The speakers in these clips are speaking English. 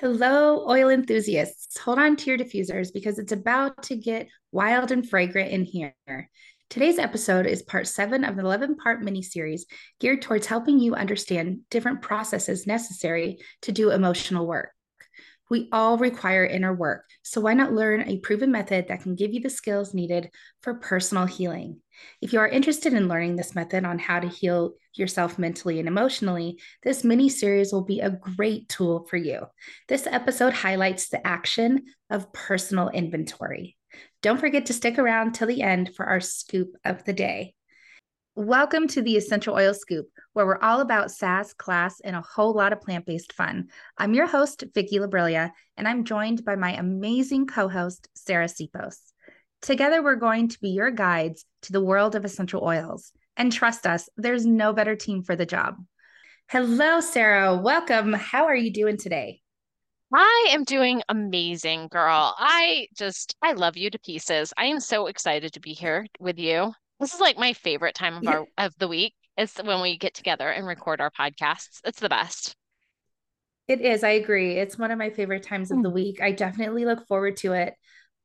Hello, oil enthusiasts. Hold on to your diffusers because it's about to get wild and fragrant in here. Today's episode is part seven of an 11 part mini series geared towards helping you understand different processes necessary to do emotional work. We all require inner work, so why not learn a proven method that can give you the skills needed for personal healing? If you are interested in learning this method on how to heal yourself mentally and emotionally, this mini series will be a great tool for you. This episode highlights the action of personal inventory. Don't forget to stick around till the end for our scoop of the day. Welcome to the Essential Oil Scoop, where we're all about sass, class, and a whole lot of plant based fun. I'm your host, Vicki Labrilla, and I'm joined by my amazing co host, Sarah Sipos. Together, we're going to be your guides to the world of essential oils. And trust us, there's no better team for the job. Hello, Sarah. Welcome. How are you doing today? I am doing amazing, girl. I just, I love you to pieces. I am so excited to be here with you. This is like my favorite time of our of the week. It's when we get together and record our podcasts. It's the best. It is. I agree. It's one of my favorite times of the mm. week. I definitely look forward to it.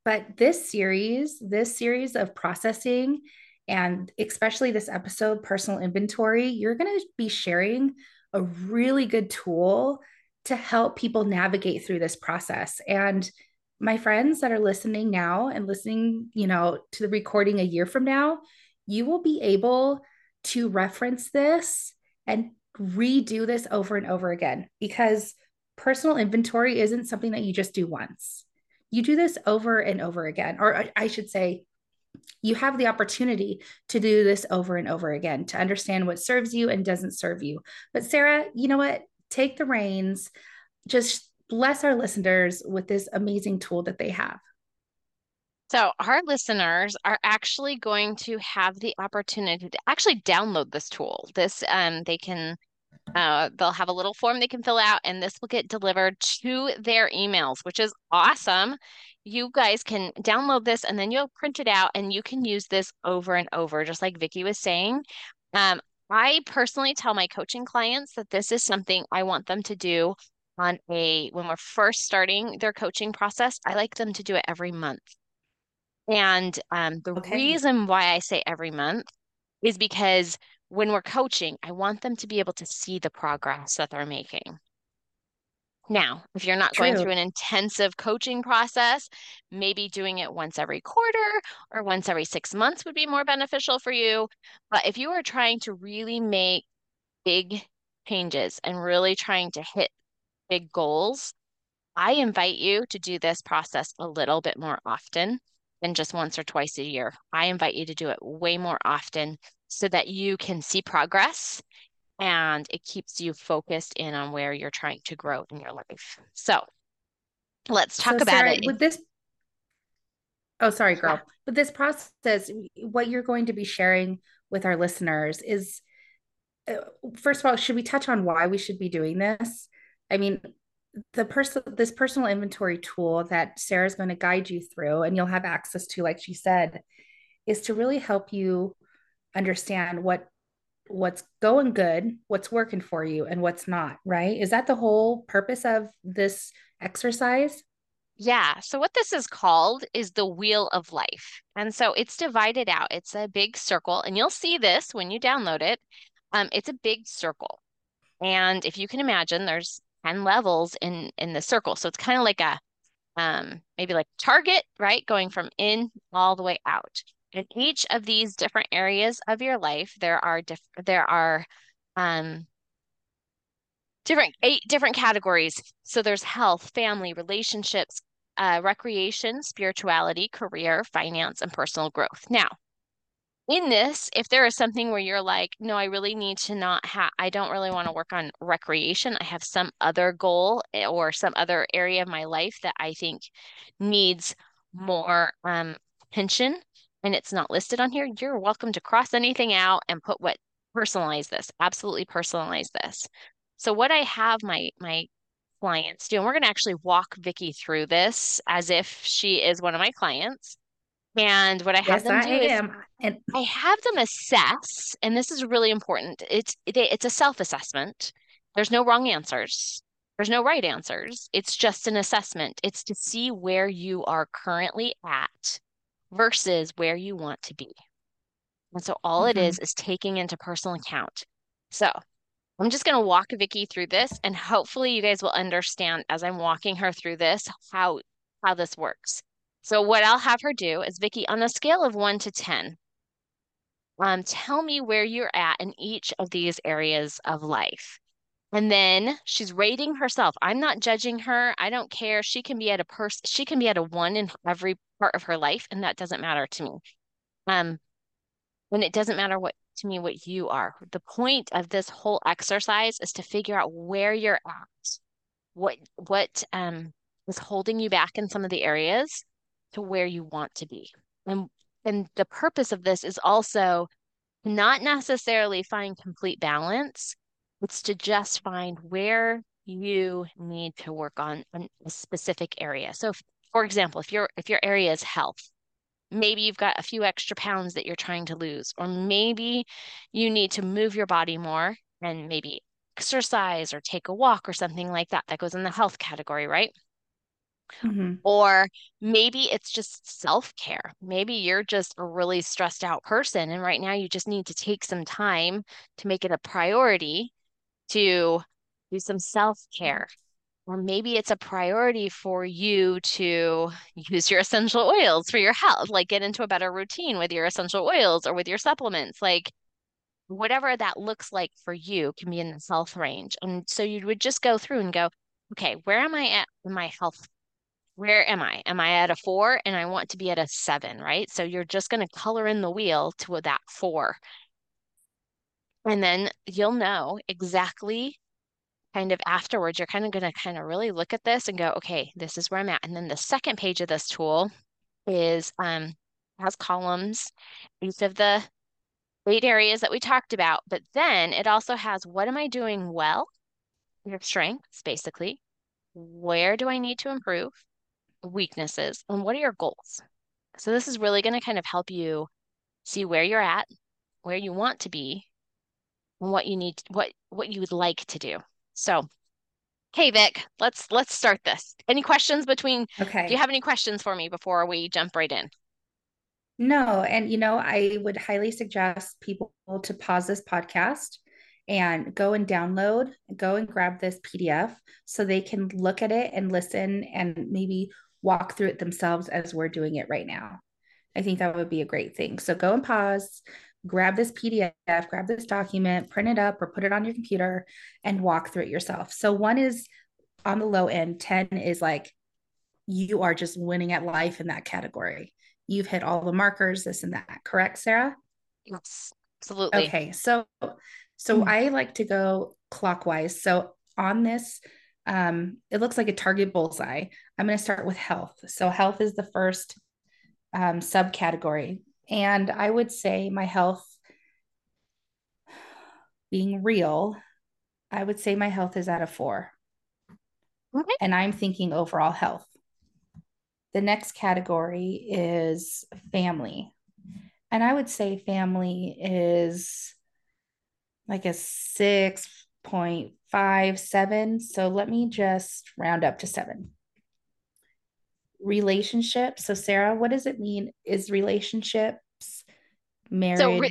But this series, this series of processing, and especially this episode, personal inventory, you're going to be sharing a really good tool to help people navigate through this process. And my friends that are listening now and listening, you know, to the recording a year from now, you will be able to reference this and redo this over and over again because personal inventory isn't something that you just do once. You do this over and over again, or I should say, you have the opportunity to do this over and over again to understand what serves you and doesn't serve you. But, Sarah, you know what? Take the reins, just bless our listeners with this amazing tool that they have. So, our listeners are actually going to have the opportunity to actually download this tool. This, um, they can, uh, they'll have a little form they can fill out, and this will get delivered to their emails, which is awesome. You guys can download this and then you'll print it out, and you can use this over and over, just like Vicki was saying. Um, I personally tell my coaching clients that this is something I want them to do on a when we're first starting their coaching process. I like them to do it every month and um, the okay. reason why I say every month is because when we're coaching, I want them to be able to see the progress that they're making. Now, if you're not True. going through an intensive coaching process, maybe doing it once every quarter or once every six months would be more beneficial for you. But if you are trying to really make big changes and really trying to hit big goals, I invite you to do this process a little bit more often than just once or twice a year. I invite you to do it way more often so that you can see progress and it keeps you focused in on where you're trying to grow in your life. So let's talk so about Sarah, it. With this, oh, sorry, girl. Yeah. With this process, what you're going to be sharing with our listeners is uh, first of all, should we touch on why we should be doing this? I mean, the person this personal inventory tool that Sarah's going to guide you through and you'll have access to like she said is to really help you understand what what's going good, what's working for you and what's not, right? Is that the whole purpose of this exercise? Yeah. So, what this is called is the wheel of life. And so it's divided out. It's a big circle, and you'll see this when you download it. Um, it's a big circle. And if you can imagine, there's 10 levels in in the circle. So it's kind of like a um, maybe like target, right? Going from in all the way out. In each of these different areas of your life, there are diff- there are um, different eight different categories. So there's health, family, relationships, uh, recreation, spirituality, career, finance, and personal growth. Now, in this, if there is something where you're like, no, I really need to not have, I don't really want to work on recreation. I have some other goal eh, or some other area of my life that I think needs more um, attention and it's not listed on here, you're welcome to cross anything out and put what personalize this, absolutely personalize this. So what I have my, my clients do, and we're going to actually walk Vicki through this as if she is one of my clients. And what I have yes, them do I is am. And- I have them assess, and this is really important. It's it's a self assessment. There's no wrong answers. There's no right answers. It's just an assessment. It's to see where you are currently at versus where you want to be. And so all mm-hmm. it is is taking into personal account. So I'm just going to walk Vicki through this and hopefully you guys will understand as I'm walking her through this how how this works. So what I'll have her do is Vicki on a scale of 1 to 10 um tell me where you're at in each of these areas of life. And then she's rating herself. I'm not judging her. I don't care. She can be at a person she can be at a 1 in every part of her life and that doesn't matter to me. Um and it doesn't matter what to me what you are. The point of this whole exercise is to figure out where you're at. What what um is holding you back in some of the areas to where you want to be. And and the purpose of this is also not necessarily find complete balance. It's to just find where you need to work on, a specific area. So if, for example, if your if your area is health, maybe you've got a few extra pounds that you're trying to lose, or maybe you need to move your body more and maybe exercise or take a walk or something like that. That goes in the health category, right? Mm-hmm. Or maybe it's just self care. Maybe you're just a really stressed out person. And right now you just need to take some time to make it a priority to do some self care or maybe it's a priority for you to use your essential oils for your health, like get into a better routine with your essential oils or with your supplements, like whatever that looks like for you can be in the health range. And so you would just go through and go, okay, where am I at in my health? Where am I? Am I at a four and I want to be at a seven, right? So you're just going to color in the wheel to that four. And then you'll know exactly kind of afterwards, you're kind of going to kind of really look at this and go, okay, this is where I'm at. And then the second page of this tool is um, has columns, each of the eight areas that we talked about. But then it also has what am I doing well? Your strengths, basically. Where do I need to improve? Weaknesses. And what are your goals? So this is really going to kind of help you see where you're at, where you want to be, and what you need, what what you would like to do. So, hey Vic, let's let's start this. Any questions between Okay. Do you have any questions for me before we jump right in? No, and you know, I would highly suggest people to pause this podcast and go and download, go and grab this PDF so they can look at it and listen and maybe walk through it themselves as we're doing it right now. I think that would be a great thing. So go and pause, grab this PDF, grab this document, print it up or put it on your computer and walk through it yourself. So one is on the low end, 10 is like you are just winning at life in that category. You've hit all the markers, this and that. Correct, Sarah? Yes, absolutely. Okay. So so mm-hmm. I like to go clockwise. So on this um, it looks like a target bullseye. I'm going to start with health. So health is the first um, subcategory. And I would say my health being real, I would say my health is at a four. Okay. And I'm thinking overall health. The next category is family. And I would say family is like a 6.57. So let me just round up to seven relationship. So, Sarah, what does it mean? Is relationships, marriage, so re-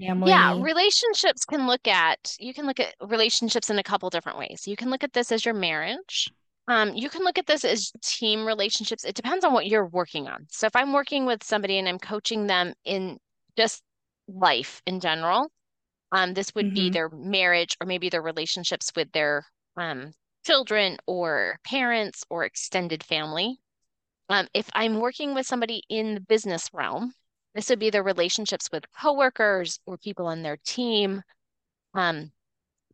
family? Yeah, relationships can look at, you can look at relationships in a couple different ways. You can look at this as your marriage. Um, you can look at this as team relationships. It depends on what you're working on. So, if I'm working with somebody and I'm coaching them in just life in general, um, this would mm-hmm. be their marriage or maybe their relationships with their um, children or parents or extended family. Um, if I'm working with somebody in the business realm, this would be their relationships with coworkers or people on their team, um,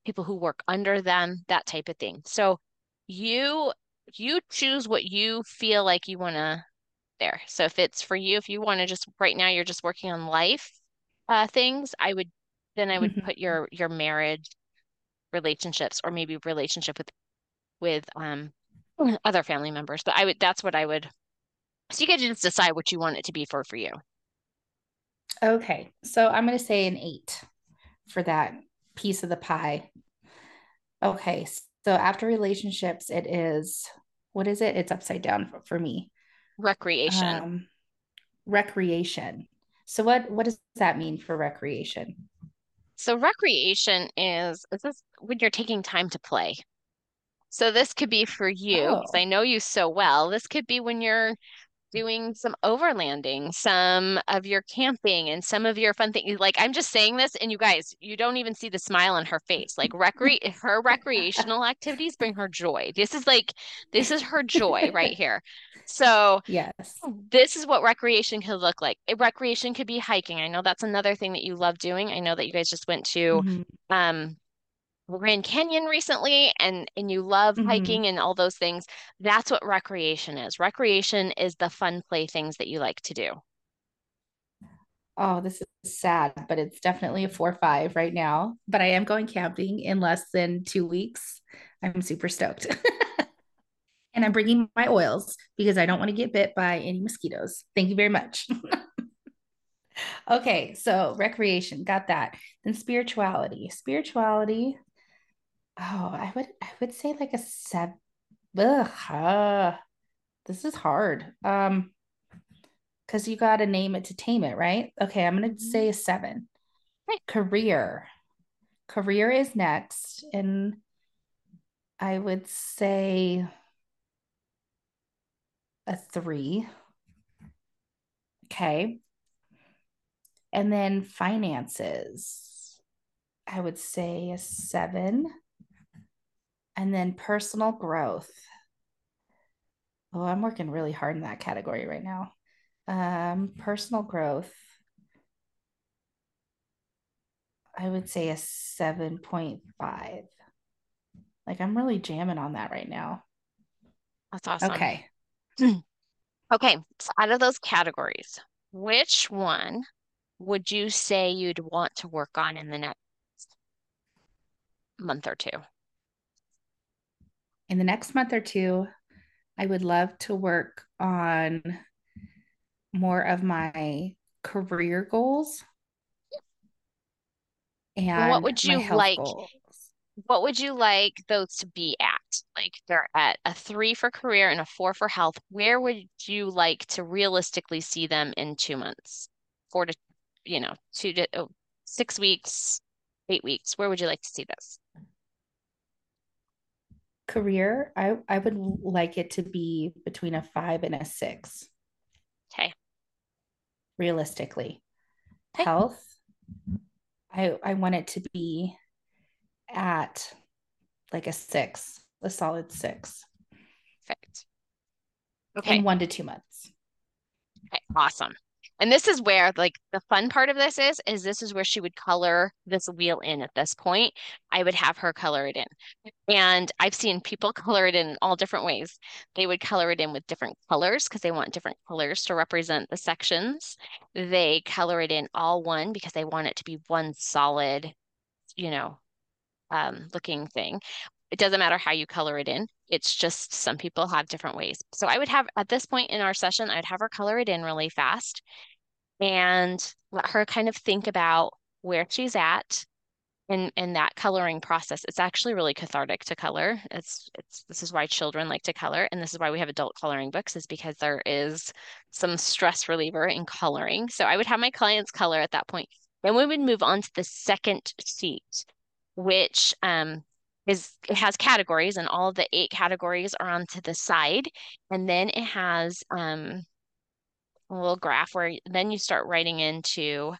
people who work under them, that type of thing. So you you choose what you feel like you want to there. So if it's for you, if you want to just right now you're just working on life uh, things, I would then I would mm-hmm. put your your marriage relationships or maybe relationship with with um other family members. But I would that's what I would so you get to just decide what you want it to be for for you. Okay. So I'm going to say an eight for that piece of the pie. Okay. So after relationships, it is what is it? It's upside down for, for me. Recreation. Um, recreation. So what what does that mean for recreation? So recreation is, is this when you're taking time to play. So this could be for you, oh. I know you so well. This could be when you're doing some overlanding, some of your camping, and some of your fun things. Like I'm just saying this, and you guys, you don't even see the smile on her face. Like recre her recreational activities bring her joy. This is like this is her joy right here. So yes, this is what recreation could look like. Recreation could be hiking. I know that's another thing that you love doing. I know that you guys just went to mm-hmm. um Grand Canyon recently and and you love mm-hmm. hiking and all those things, that's what recreation is. Recreation is the fun play things that you like to do. Oh, this is sad, but it's definitely a four five right now. But I am going camping in less than two weeks. I'm super stoked. and I'm bringing my oils because I don't want to get bit by any mosquitoes. Thank you very much. okay, so recreation, got that. Then spirituality. Spirituality, Oh, I would I would say like a seven. Ugh, uh, this is hard. Um, because you got to name it to tame it, right? Okay, I'm gonna mm-hmm. say a seven. Right. Career, career is next, and I would say a three. Okay, and then finances, I would say a seven. And then personal growth. Oh, I'm working really hard in that category right now. Um, personal growth. I would say a 7.5. Like I'm really jamming on that right now. That's awesome. Okay. okay. So out of those categories, which one would you say you'd want to work on in the next month or two? In the next month or two, I would love to work on more of my career goals. And what would you like? Goals. What would you like those to be at? Like they're at a three for career and a four for health. Where would you like to realistically see them in two months? Four to, you know, two to oh, six weeks, eight weeks. Where would you like to see this? Career, I, I would like it to be between a five and a six. Okay. Realistically. Okay. Health, I I want it to be at like a six, a solid six. Perfect. Okay. In one to two months. Okay, awesome. And this is where like the fun part of this is, is this is where she would color this wheel in at this point. I would have her color it in. And I've seen people color it in all different ways. They would color it in with different colors because they want different colors to represent the sections. They color it in all one because they want it to be one solid, you know, um, looking thing. It doesn't matter how you color it in. It's just some people have different ways. So I would have at this point in our session, I'd have her color it in really fast and let her kind of think about where she's at in in that coloring process. It's actually really cathartic to color. It's it's this is why children like to color and this is why we have adult coloring books is because there is some stress reliever in coloring. So I would have my clients color at that point. Then we would move on to the second sheet, which um, is it has categories and all of the eight categories are onto the side. And then it has um, a little graph where then you start writing into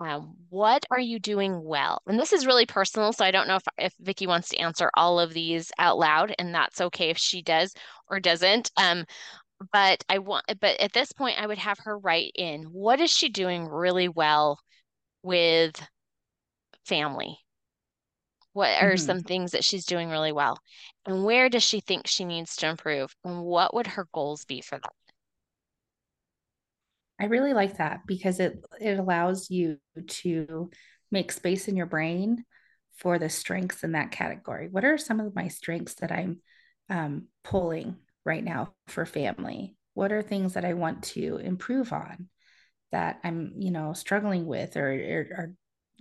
um, what are you doing well? And this is really personal so i don't know if, if vicki wants to answer all of these out loud and that's okay if she does or doesn't um, but i want but at this point i would have her write in what is she doing really well with family what are mm-hmm. some things that she's doing really well? And where does she think she needs to improve? And what would her goals be for that? I really like that because it it allows you to make space in your brain for the strengths in that category. What are some of my strengths that I'm um, pulling right now for family? What are things that I want to improve on that I'm, you know, struggling with or, or, or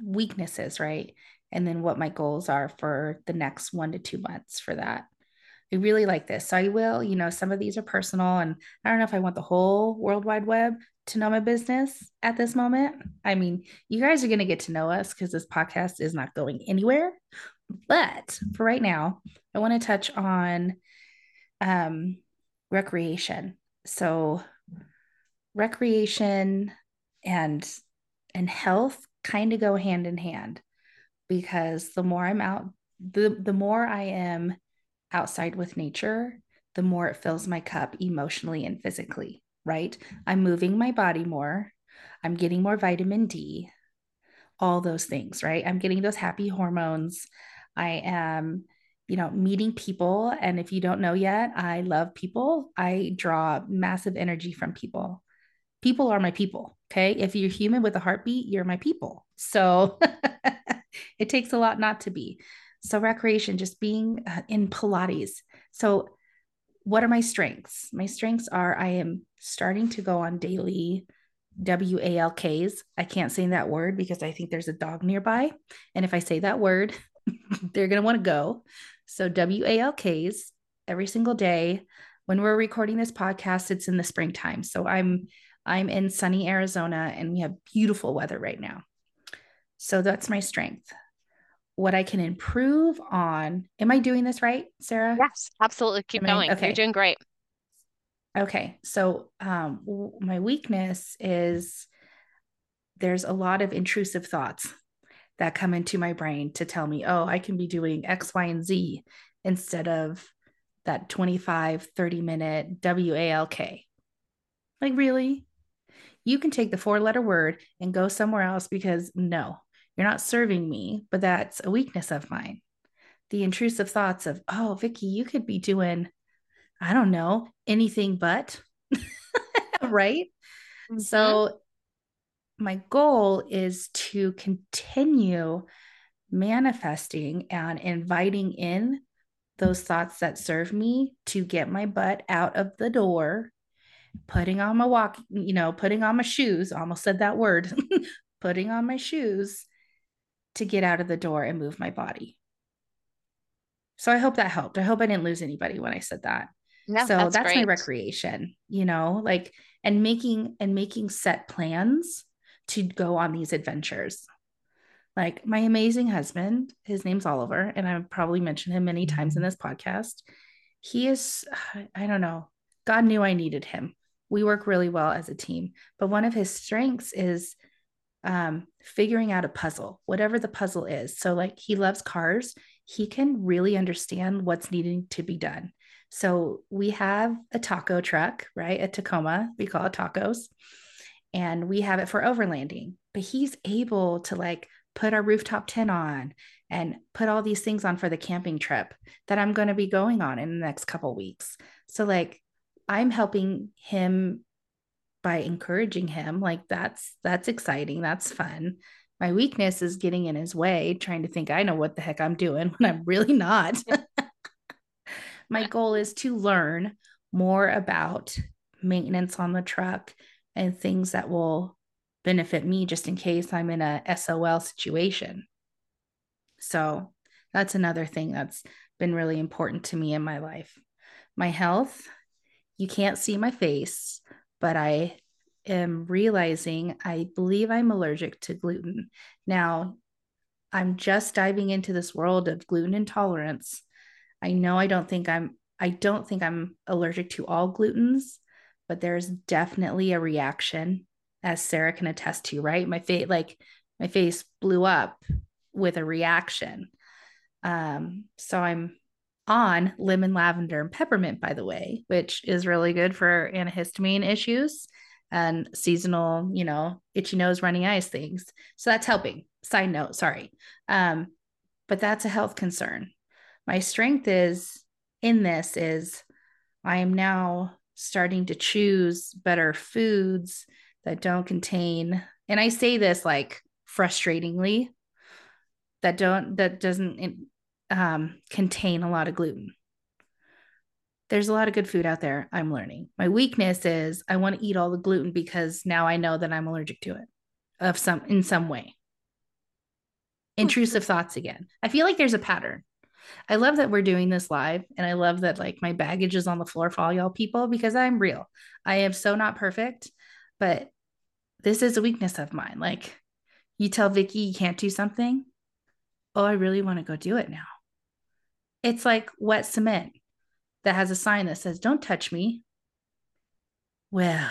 weaknesses, right? And then what my goals are for the next one to two months for that. I really like this. So I will, you know, some of these are personal and I don't know if I want the whole World Wide Web to know my business at this moment. I mean, you guys are going to get to know us because this podcast is not going anywhere. But for right now, I want to touch on um, recreation. So recreation and and health kind of go hand in hand because the more I'm out the the more I am outside with nature, the more it fills my cup emotionally and physically, right? I'm moving my body more. I'm getting more vitamin D, all those things, right? I'm getting those happy hormones. I am, you know, meeting people. And if you don't know yet, I love people. I draw massive energy from people. People are my people. Okay. If you're human with a heartbeat, you're my people. So it takes a lot not to be. So, recreation, just being uh, in Pilates. So, what are my strengths? My strengths are I am starting to go on daily WALKs. I can't say that word because I think there's a dog nearby. And if I say that word, they're going to want to go. So, WALKs every single day. When we're recording this podcast, it's in the springtime. So, I'm I'm in sunny Arizona and we have beautiful weather right now. So that's my strength what I can improve on. Am I doing this right, Sarah? Yes, absolutely. Keep Am going. I, okay. You're doing great. Okay. So, um, my weakness is there's a lot of intrusive thoughts that come into my brain to tell me, oh, I can be doing X, Y, and Z instead of that 25, 30 minute WALK. Like, really? You can take the four letter word and go somewhere else because no, you're not serving me, but that's a weakness of mine. The intrusive thoughts of, oh, Vicky, you could be doing, I don't know, anything but, right? Mm-hmm. So, my goal is to continue manifesting and inviting in those thoughts that serve me to get my butt out of the door putting on my walk you know putting on my shoes almost said that word putting on my shoes to get out of the door and move my body. So I hope that helped. I hope I didn't lose anybody when I said that. No, so that's, that's my recreation, you know, like and making and making set plans to go on these adventures. Like my amazing husband, his name's Oliver, and I've probably mentioned him many times in mm-hmm. this podcast. He is, I don't know, God knew I needed him. We work really well as a team, but one of his strengths is um, figuring out a puzzle, whatever the puzzle is. So, like, he loves cars, he can really understand what's needing to be done. So, we have a taco truck, right? A Tacoma, we call it tacos, and we have it for overlanding. But he's able to like put our rooftop tent on and put all these things on for the camping trip that I'm going to be going on in the next couple weeks. So, like, I'm helping him by encouraging him like that's that's exciting that's fun. My weakness is getting in his way trying to think i know what the heck i'm doing when i'm really not. My goal is to learn more about maintenance on the truck and things that will benefit me just in case i'm in a sol situation. So that's another thing that's been really important to me in my life. My health you can't see my face but I am realizing I believe I'm allergic to gluten. Now, I'm just diving into this world of gluten intolerance. I know I don't think I'm I don't think I'm allergic to all glutens, but there's definitely a reaction as Sarah can attest to, right? My face like my face blew up with a reaction. Um, so I'm on lemon, lavender, and peppermint, by the way, which is really good for antihistamine issues and seasonal, you know, itchy nose, runny eyes things. So that's helping. Side note, sorry. Um, but that's a health concern. My strength is in this is I am now starting to choose better foods that don't contain, and I say this like frustratingly, that don't that doesn't um, contain a lot of gluten. There's a lot of good food out there. I'm learning. My weakness is I want to eat all the gluten because now I know that I'm allergic to it of some in some way. intrusive thoughts again. I feel like there's a pattern. I love that we're doing this live and I love that like my baggage is on the floor for all y'all people because I'm real. I am so not perfect, but this is a weakness of mine. Like you tell Vicky you can't do something. Oh, I really want to go do it now. It's like wet cement that has a sign that says, Don't touch me. Well,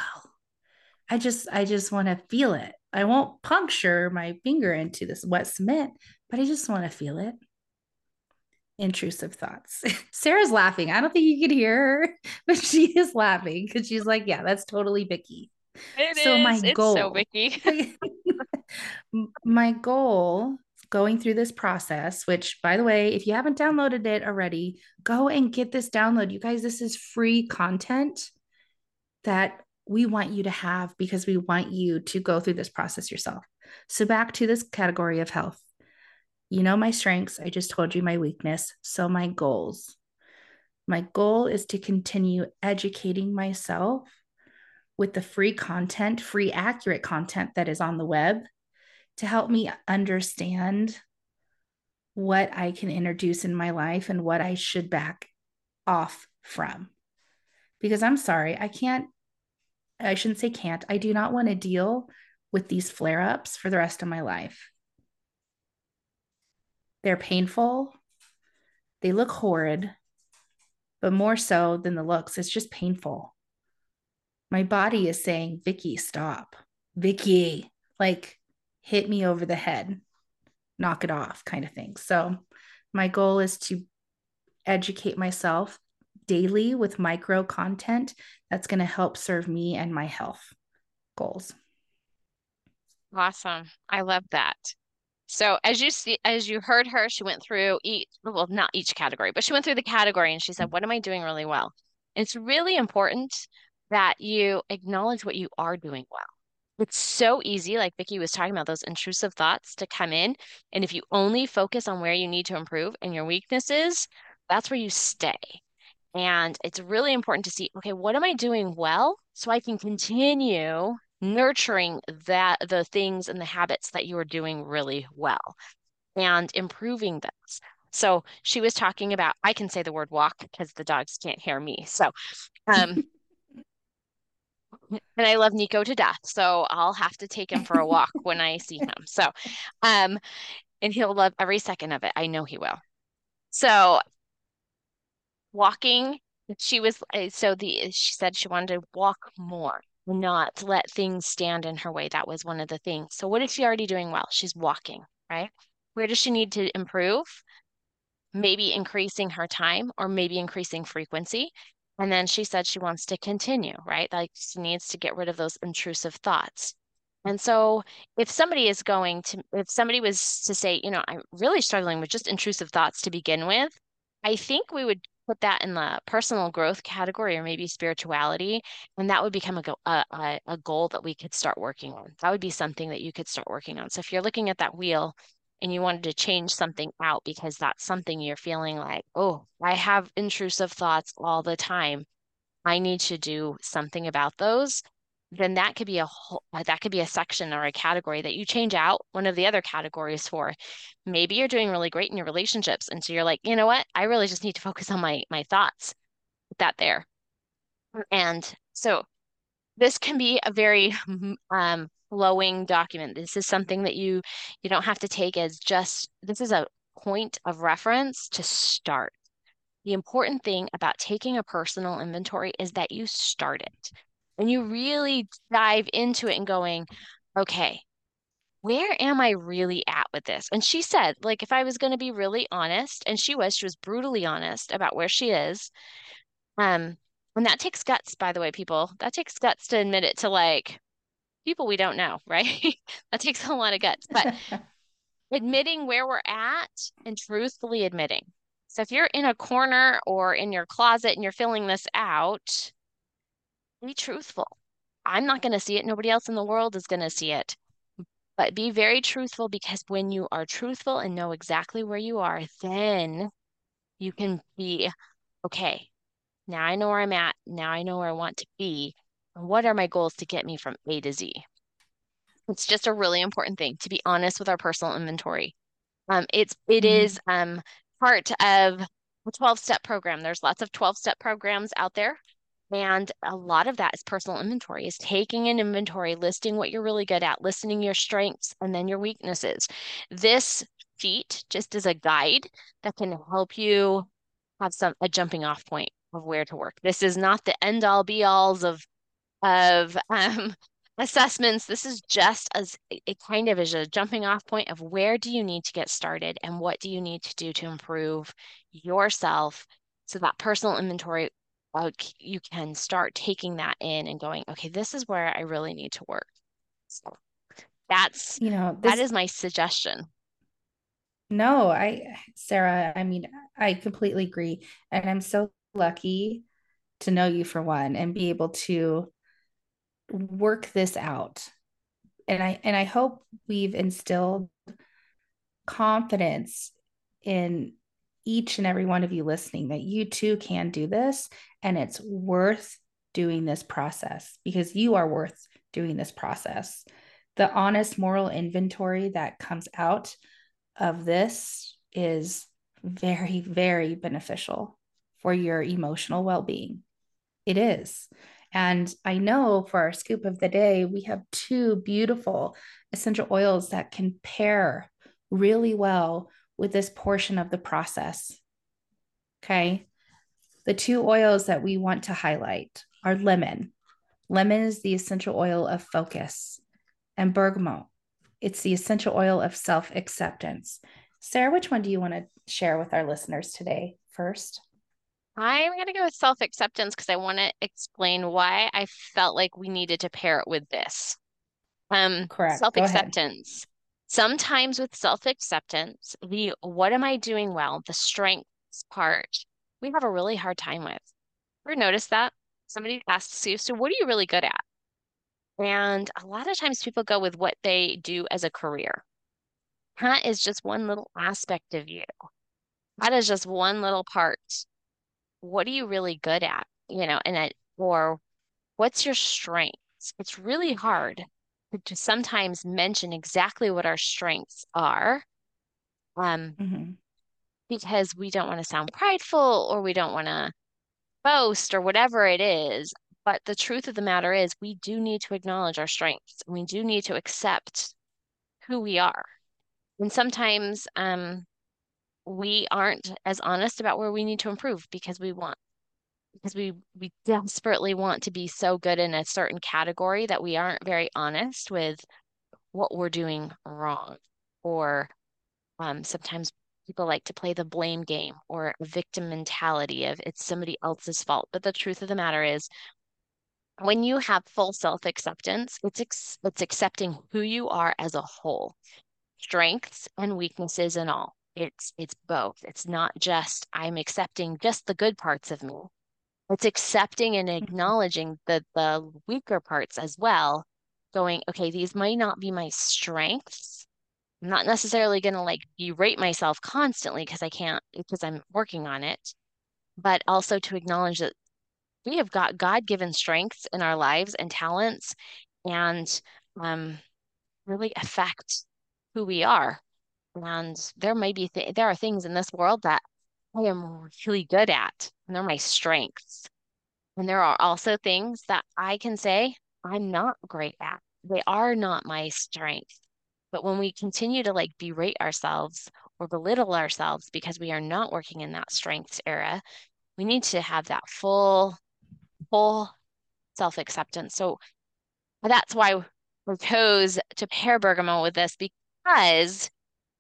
I just I just want to feel it. I won't puncture my finger into this wet cement, but I just want to feel it. Intrusive thoughts. Sarah's laughing. I don't think you can hear her, but she is laughing because she's like, Yeah, that's totally Vicky. It so is. my it's goal, so Vicky. my goal going through this process, which by the way, if you haven't downloaded it already, go and get this download. You guys, this is free content that we want you to have because we want you to go through this process yourself. So, back to this category of health. You know my strengths. I just told you my weakness. So, my goals. My goal is to continue educating myself with the free content, free, accurate content that is on the web to help me understand what I can introduce in my life and what I should back off from. Because I'm sorry, I can't, I shouldn't say can't, I do not want to deal with these flare ups for the rest of my life. They're painful, they look horrid, but more so than the looks, it's just painful. My body is saying, Vicky, stop. Vicky, like, hit me over the head, knock it off kind of thing. So, my goal is to educate myself daily with micro content that's going to help serve me and my health goals. Awesome. I love that. So as you see, as you heard her, she went through each, well, not each category, but she went through the category and she said, what am I doing really well? It's really important that you acknowledge what you are doing well. It's so easy, like Vicky was talking about, those intrusive thoughts to come in. And if you only focus on where you need to improve and your weaknesses, that's where you stay. And it's really important to see, okay, what am I doing well so I can continue nurturing that the things and the habits that you are doing really well and improving those. So she was talking about, I can say the word walk because the dogs can't hear me. So um and I love Nico to death. So I'll have to take him for a walk when I see him. So, um, and he'll love every second of it. I know he will. So, walking, she was uh, so the she said she wanted to walk more, not let things stand in her way. That was one of the things. So, what is she already doing well? She's walking, right? Where does she need to improve? Maybe increasing her time or maybe increasing frequency. And then she said she wants to continue, right? Like she needs to get rid of those intrusive thoughts. And so if somebody is going to, if somebody was to say, you know, I'm really struggling with just intrusive thoughts to begin with, I think we would put that in the personal growth category or maybe spirituality. And that would become a, a, a goal that we could start working on. That would be something that you could start working on. So if you're looking at that wheel and you wanted to change something out because that's something you're feeling like, oh, I have intrusive thoughts all the time. I need to do something about those. Then that could be a whole, uh, that could be a section or a category that you change out one of the other categories for. Maybe you're doing really great in your relationships, and so you're like, you know what? I really just need to focus on my my thoughts. Put that there. And so this can be a very um, flowing document. This is something that you you don't have to take as just this is a point of reference to start. The important thing about taking a personal inventory is that you start it and you really dive into it and going, okay, where am I really at with this? And she said, like, if I was going to be really honest, and she was, she was brutally honest about where she is. Um, and that takes guts, by the way, people. That takes guts to admit it to like people we don't know, right? that takes a lot of guts. But admitting where we're at and truthfully admitting. So if you're in a corner or in your closet and you're filling this out, be truthful. I'm not going to see it. Nobody else in the world is going to see it. But be very truthful because when you are truthful and know exactly where you are, then you can be okay. Now I know where I'm at. Now I know where I want to be what are my goals to get me from A to Z? It's just a really important thing to be honest with our personal inventory. Um, it's it mm-hmm. is um part of a 12 step program. There's lots of 12 step programs out there. And a lot of that is personal inventory, is taking an inventory, listing what you're really good at, listening your strengths and then your weaknesses. This sheet just is a guide that can help you have some a jumping off point of where to work. This is not the end all be alls of of um, assessments. This is just as it kind of is a jumping off point of where do you need to get started and what do you need to do to improve yourself so that personal inventory uh, you can start taking that in and going okay this is where i really need to work so that's you know this, that is my suggestion no i sarah i mean i completely agree and i'm so lucky to know you for one and be able to work this out. And i and i hope we've instilled confidence in each and every one of you listening that you too can do this and it's worth doing this process because you are worth doing this process. The honest moral inventory that comes out of this is very very beneficial for your emotional well-being it is and I know for our scoop of the day, we have two beautiful essential oils that can pair really well with this portion of the process. Okay. The two oils that we want to highlight are lemon. Lemon is the essential oil of focus, and bergamot. It's the essential oil of self acceptance. Sarah, which one do you want to share with our listeners today first? I'm going to go with self acceptance because I want to explain why I felt like we needed to pair it with this. Um, Correct. Self acceptance. Sometimes with self acceptance, the what am I doing well, the strengths part, we have a really hard time with. Ever notice that? Somebody asks you, so what are you really good at? And a lot of times people go with what they do as a career. That is just one little aspect of you. That is just one little part what are you really good at? You know, and it, or what's your strengths? It's really hard to sometimes mention exactly what our strengths are. Um, mm-hmm. because we don't want to sound prideful or we don't want to boast or whatever it is. But the truth of the matter is, we do need to acknowledge our strengths. and We do need to accept who we are. And sometimes um, we aren't as honest about where we need to improve because we want because we we desperately want to be so good in a certain category that we aren't very honest with what we're doing wrong or um, sometimes people like to play the blame game or victim mentality of it's somebody else's fault. But the truth of the matter is when you have full self-acceptance it's ex- it's accepting who you are as a whole strengths and weaknesses and all it's it's both. It's not just I'm accepting just the good parts of me. It's accepting and mm-hmm. acknowledging the the weaker parts as well, going, okay, these might not be my strengths. I'm not necessarily going to like berate myself constantly because I can't because I'm working on it, but also to acknowledge that we have got God-given strengths in our lives and talents and um really affect who we are and there may be th- there are things in this world that I am really good at, and they're my strengths. And there are also things that I can say I'm not great at. They are not my strength. But when we continue to like berate ourselves or belittle ourselves because we are not working in that strengths era, we need to have that full, full self acceptance. So that's why we chose to pair bergamot with this because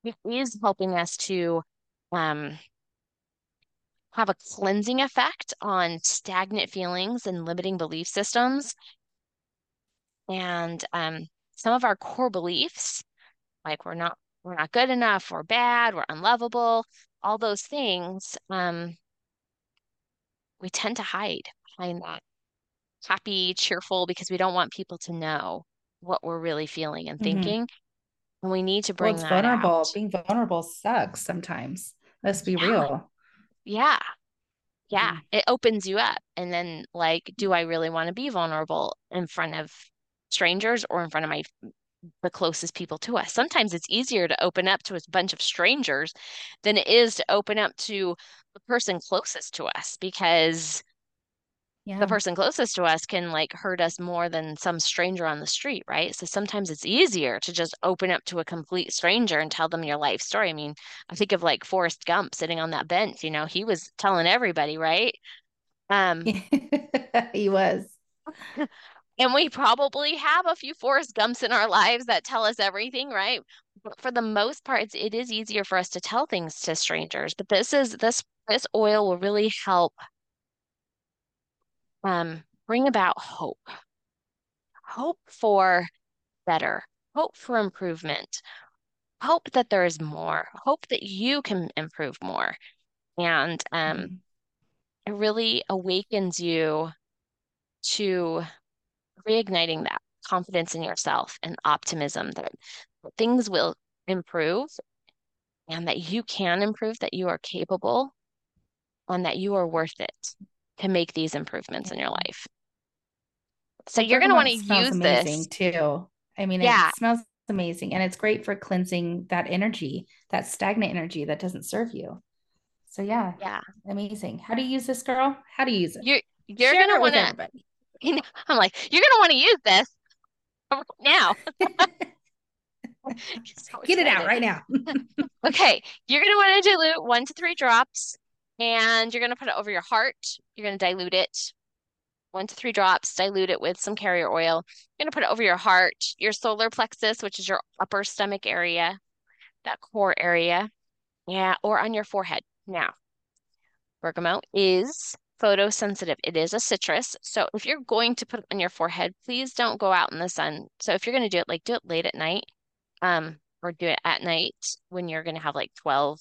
it is helping us to um, have a cleansing effect on stagnant feelings and limiting belief systems. And um, some of our core beliefs, like we're not we're not good enough, we're bad, we're unlovable, all those things, um, we tend to hide behind that happy, cheerful, because we don't want people to know what we're really feeling and mm-hmm. And we need to bring well, it's that vulnerable. Out. Being vulnerable sucks sometimes. Let's be yeah. real. Yeah. Yeah. Mm. It opens you up. And then, like, do I really want to be vulnerable in front of strangers or in front of my the closest people to us. Sometimes it's easier to open up to a bunch of strangers than it is to open up to the person closest to us because yeah. the person closest to us can like hurt us more than some stranger on the street, right? So sometimes it's easier to just open up to a complete stranger and tell them your life story. I mean, I think of like Forrest Gump sitting on that bench, you know, he was telling everybody, right? Um he was. And we probably have a few Forrest Gumps in our lives that tell us everything, right? But for the most part, it's, it is easier for us to tell things to strangers. But this is this this oil will really help um, bring about hope, hope for better, hope for improvement, hope that there is more, hope that you can improve more. And um, mm-hmm. it really awakens you to reigniting that confidence in yourself and optimism that things will improve and that you can improve, that you are capable, and that you are worth it to make these improvements in your life. So you're going to want to use amazing this too. I mean, yeah. it smells amazing and it's great for cleansing that energy, that stagnant energy that doesn't serve you. So yeah, yeah, amazing. How do you use this, girl? How do you use it? You're you're gonna want to. You know, I'm like, you're gonna want to use this now. so Get it out right now. okay, you're gonna want to dilute one to three drops and you're going to put it over your heart. You're going to dilute it one to three drops, dilute it with some carrier oil. You're going to put it over your heart, your solar plexus, which is your upper stomach area, that core area. Yeah, or on your forehead. Now, bergamot is photosensitive. It is a citrus. So if you're going to put it on your forehead, please don't go out in the sun. So if you're going to do it, like do it late at night, um, or do it at night when you're going to have like 12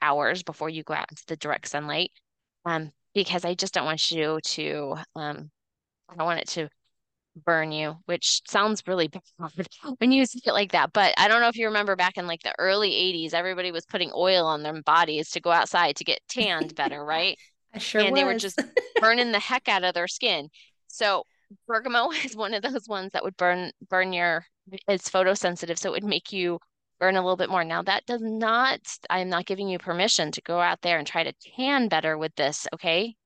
hours before you go out into the direct sunlight. Um, because I just don't want you to, um, I don't want it to burn you, which sounds really bad when you say it like that. But I don't know if you remember back in like the early 80s, everybody was putting oil on their bodies to go outside to get tanned better, right? I sure And was. they were just burning the heck out of their skin. So bergamot is one of those ones that would burn burn your it's photosensitive, so it would make you burn a little bit more. Now, that does not, I'm not giving you permission to go out there and try to tan better with this, okay?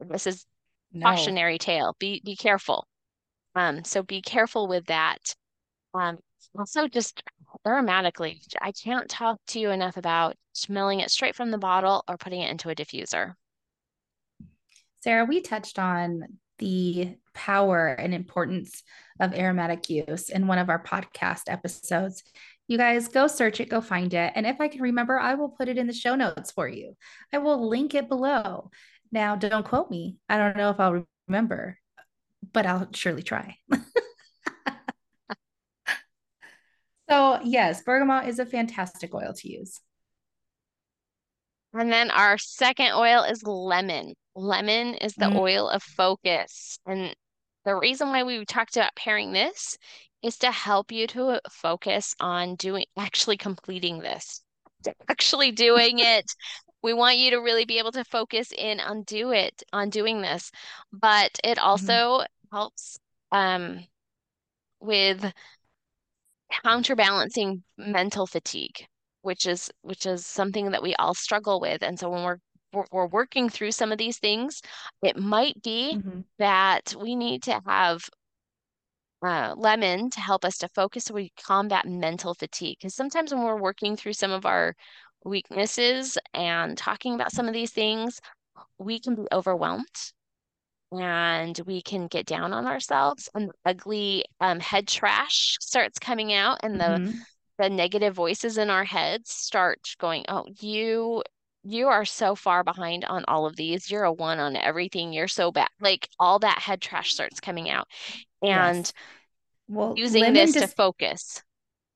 This is no. cautionary tale. Be be careful. Um, so be careful with that. Um, also just aromatically, I can't talk to you enough about smelling it straight from the bottle or putting it into a diffuser. Sarah, we touched on the power and importance of aromatic use in one of our podcast episodes. You guys go search it, go find it. And if I can remember, I will put it in the show notes for you. I will link it below. Now, don't quote me. I don't know if I'll remember, but I'll surely try. so, yes, bergamot is a fantastic oil to use. And then our second oil is lemon. Lemon is the mm. oil of focus. And the reason why we talked about pairing this is to help you to focus on doing actually completing this, actually doing it. We want you to really be able to focus in on do it, on doing this. But it mm-hmm. also mm-hmm. helps um, with counterbalancing mental fatigue, which is which is something that we all struggle with. And so when we're we're working through some of these things, it might be mm-hmm. that we need to have uh, lemon to help us to focus so we combat mental fatigue. Because sometimes when we're working through some of our weaknesses and talking about some of these things, we can be overwhelmed and we can get down on ourselves and ugly um, head trash starts coming out and the mm-hmm. the negative voices in our heads start going oh you you are so far behind on all of these you're a one on everything you're so bad like all that head trash starts coming out and yes. Well using this dis- to focus.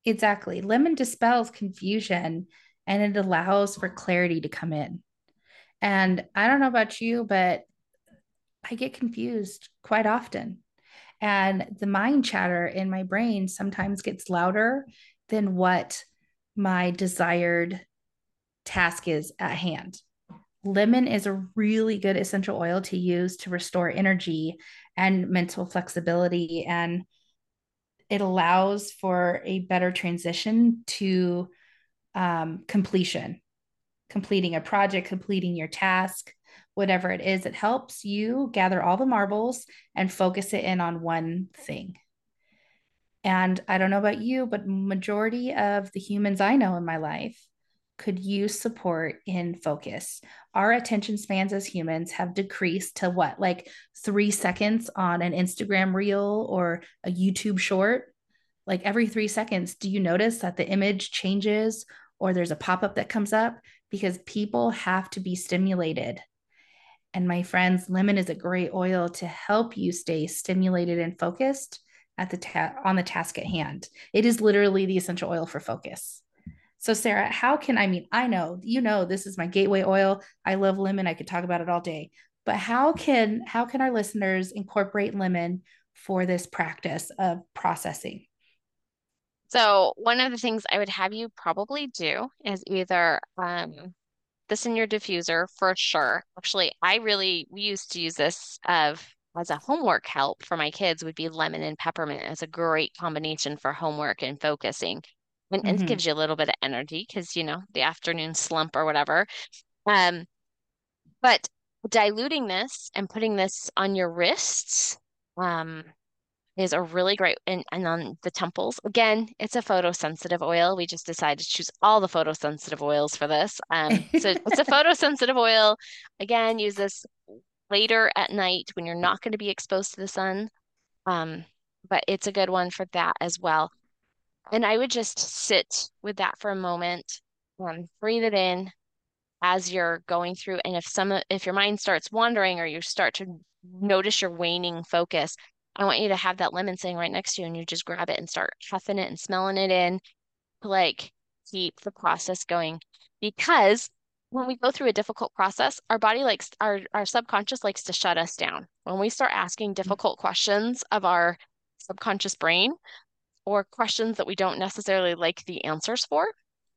Exactly. Lemon dispels confusion and it allows for clarity to come in. And i don't know about you but i get confused quite often. And the mind chatter in my brain sometimes gets louder than what my desired task is at hand. Lemon is a really good essential oil to use to restore energy and mental flexibility and it allows for a better transition to um, completion, completing a project, completing your task, whatever it is. It helps you gather all the marbles and focus it in on one thing. And I don't know about you, but majority of the humans I know in my life could use support in focus. Our attention spans as humans have decreased to what, like three seconds on an Instagram reel or a YouTube short? Like every three seconds, do you notice that the image changes or there's a pop up that comes up? Because people have to be stimulated. And my friends, lemon is a great oil to help you stay stimulated and focused at the ta- on the task at hand. It is literally the essential oil for focus. So, Sarah, how can I mean, I know, you know, this is my gateway oil. I love lemon. I could talk about it all day. But how can how can our listeners incorporate lemon for this practice of processing? So, one of the things I would have you probably do is either um, this in your diffuser for sure. Actually, I really we used to use this of as a homework help for my kids would be lemon and peppermint as a great combination for homework and focusing and, mm-hmm. it gives you a little bit of energy because you know the afternoon slump or whatever. Um but diluting this and putting this on your wrists um is a really great and, and on the temples again it's a photosensitive oil. We just decided to choose all the photosensitive oils for this. Um so it's a photosensitive oil. Again use this later at night when you're not going to be exposed to the sun. Um but it's a good one for that as well and I would just sit with that for a moment, um, breathe it in as you're going through. And if some if your mind starts wandering or you start to notice your waning focus, I want you to have that lemon sitting right next to you and you just grab it and start huffing it and smelling it in to like keep the process going. Because when we go through a difficult process, our body likes our our subconscious likes to shut us down. When we start asking mm. difficult questions of our subconscious brain, or questions that we don't necessarily like the answers for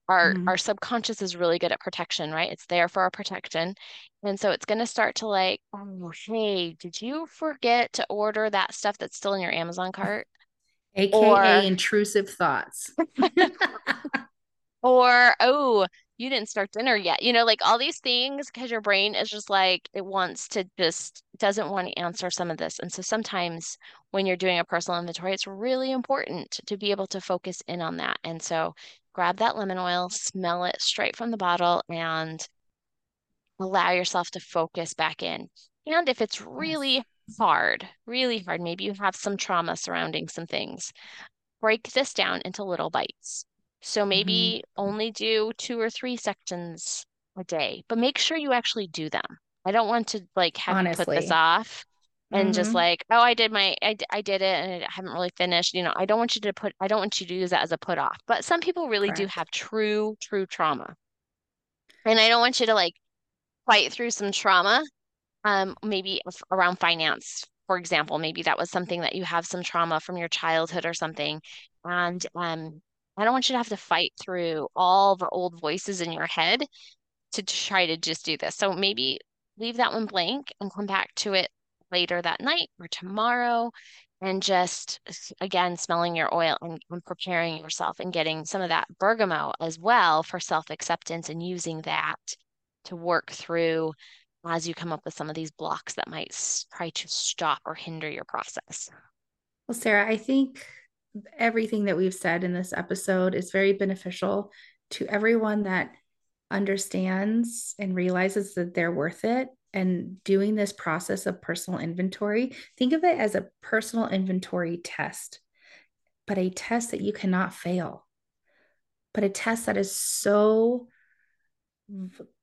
our mm-hmm. our subconscious is really good at protection right? It's there for our protection. And so it's going to start to like oh hey did you forget to order that stuff that's still in your amazon cart? Aka or, intrusive thoughts. Or oh you didn't start dinner yet. You know, like all these things because your brain is just like it wants to just doesn't want to answer some of this. And so sometimes when you're doing a personal inventory, it's really important to be able to focus in on that. And so grab that lemon oil, smell it straight from the bottle and allow yourself to focus back in. And if it's really hard, really hard, maybe you have some trauma surrounding some things, break this down into little bites. So maybe mm-hmm. only do two or three sections a day, but make sure you actually do them. I don't want to like have Honestly. you put this off and mm-hmm. just like, oh, I did my, I, I did it and I haven't really finished. You know, I don't want you to put, I don't want you to use that as a put off. But some people really Correct. do have true, true trauma. And I don't want you to like fight through some trauma, um, maybe around finance, for example. Maybe that was something that you have some trauma from your childhood or something. And um, I don't want you to have to fight through all the old voices in your head to try to just do this. So maybe leave that one blank and come back to it later that night or tomorrow and just again smelling your oil and, and preparing yourself and getting some of that bergamot as well for self-acceptance and using that to work through as you come up with some of these blocks that might try to stop or hinder your process. Well, Sarah, I think everything that we've said in this episode is very beneficial to everyone that understands and realizes that they're worth it. And doing this process of personal inventory think of it as a personal inventory test but a test that you cannot fail but a test that is so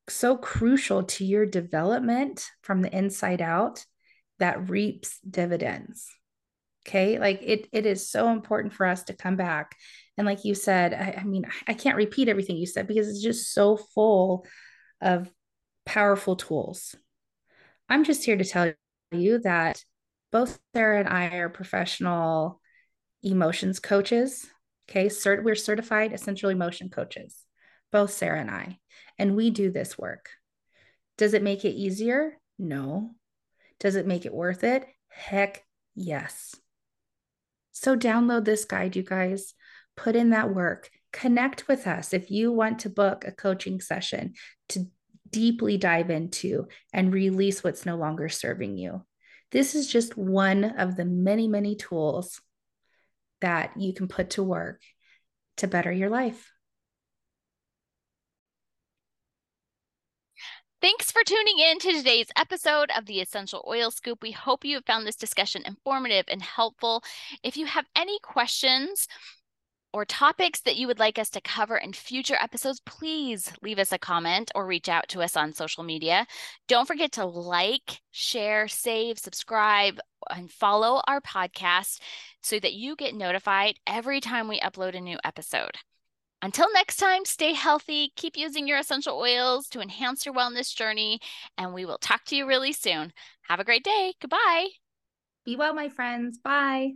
so crucial to your development from the inside out that reaps dividends Okay. Like it, it is so important for us to come back. And like you said, I, I mean, I can't repeat everything you said because it's just so full of powerful tools. I'm just here to tell you that both Sarah and I are professional emotions coaches. Okay. Cert- we're certified essential emotion coaches, both Sarah and I. And we do this work. Does it make it easier? No. Does it make it worth it? Heck yes. So, download this guide, you guys. Put in that work. Connect with us if you want to book a coaching session to deeply dive into and release what's no longer serving you. This is just one of the many, many tools that you can put to work to better your life. Thanks for tuning in to today's episode of the Essential Oil Scoop. We hope you have found this discussion informative and helpful. If you have any questions, or topics that you would like us to cover in future episodes, please leave us a comment or reach out to us on social media. Don't forget to like, share, save, subscribe, and follow our podcast so that you get notified every time we upload a new episode. Until next time, stay healthy, keep using your essential oils to enhance your wellness journey, and we will talk to you really soon. Have a great day. Goodbye. Be well, my friends. Bye.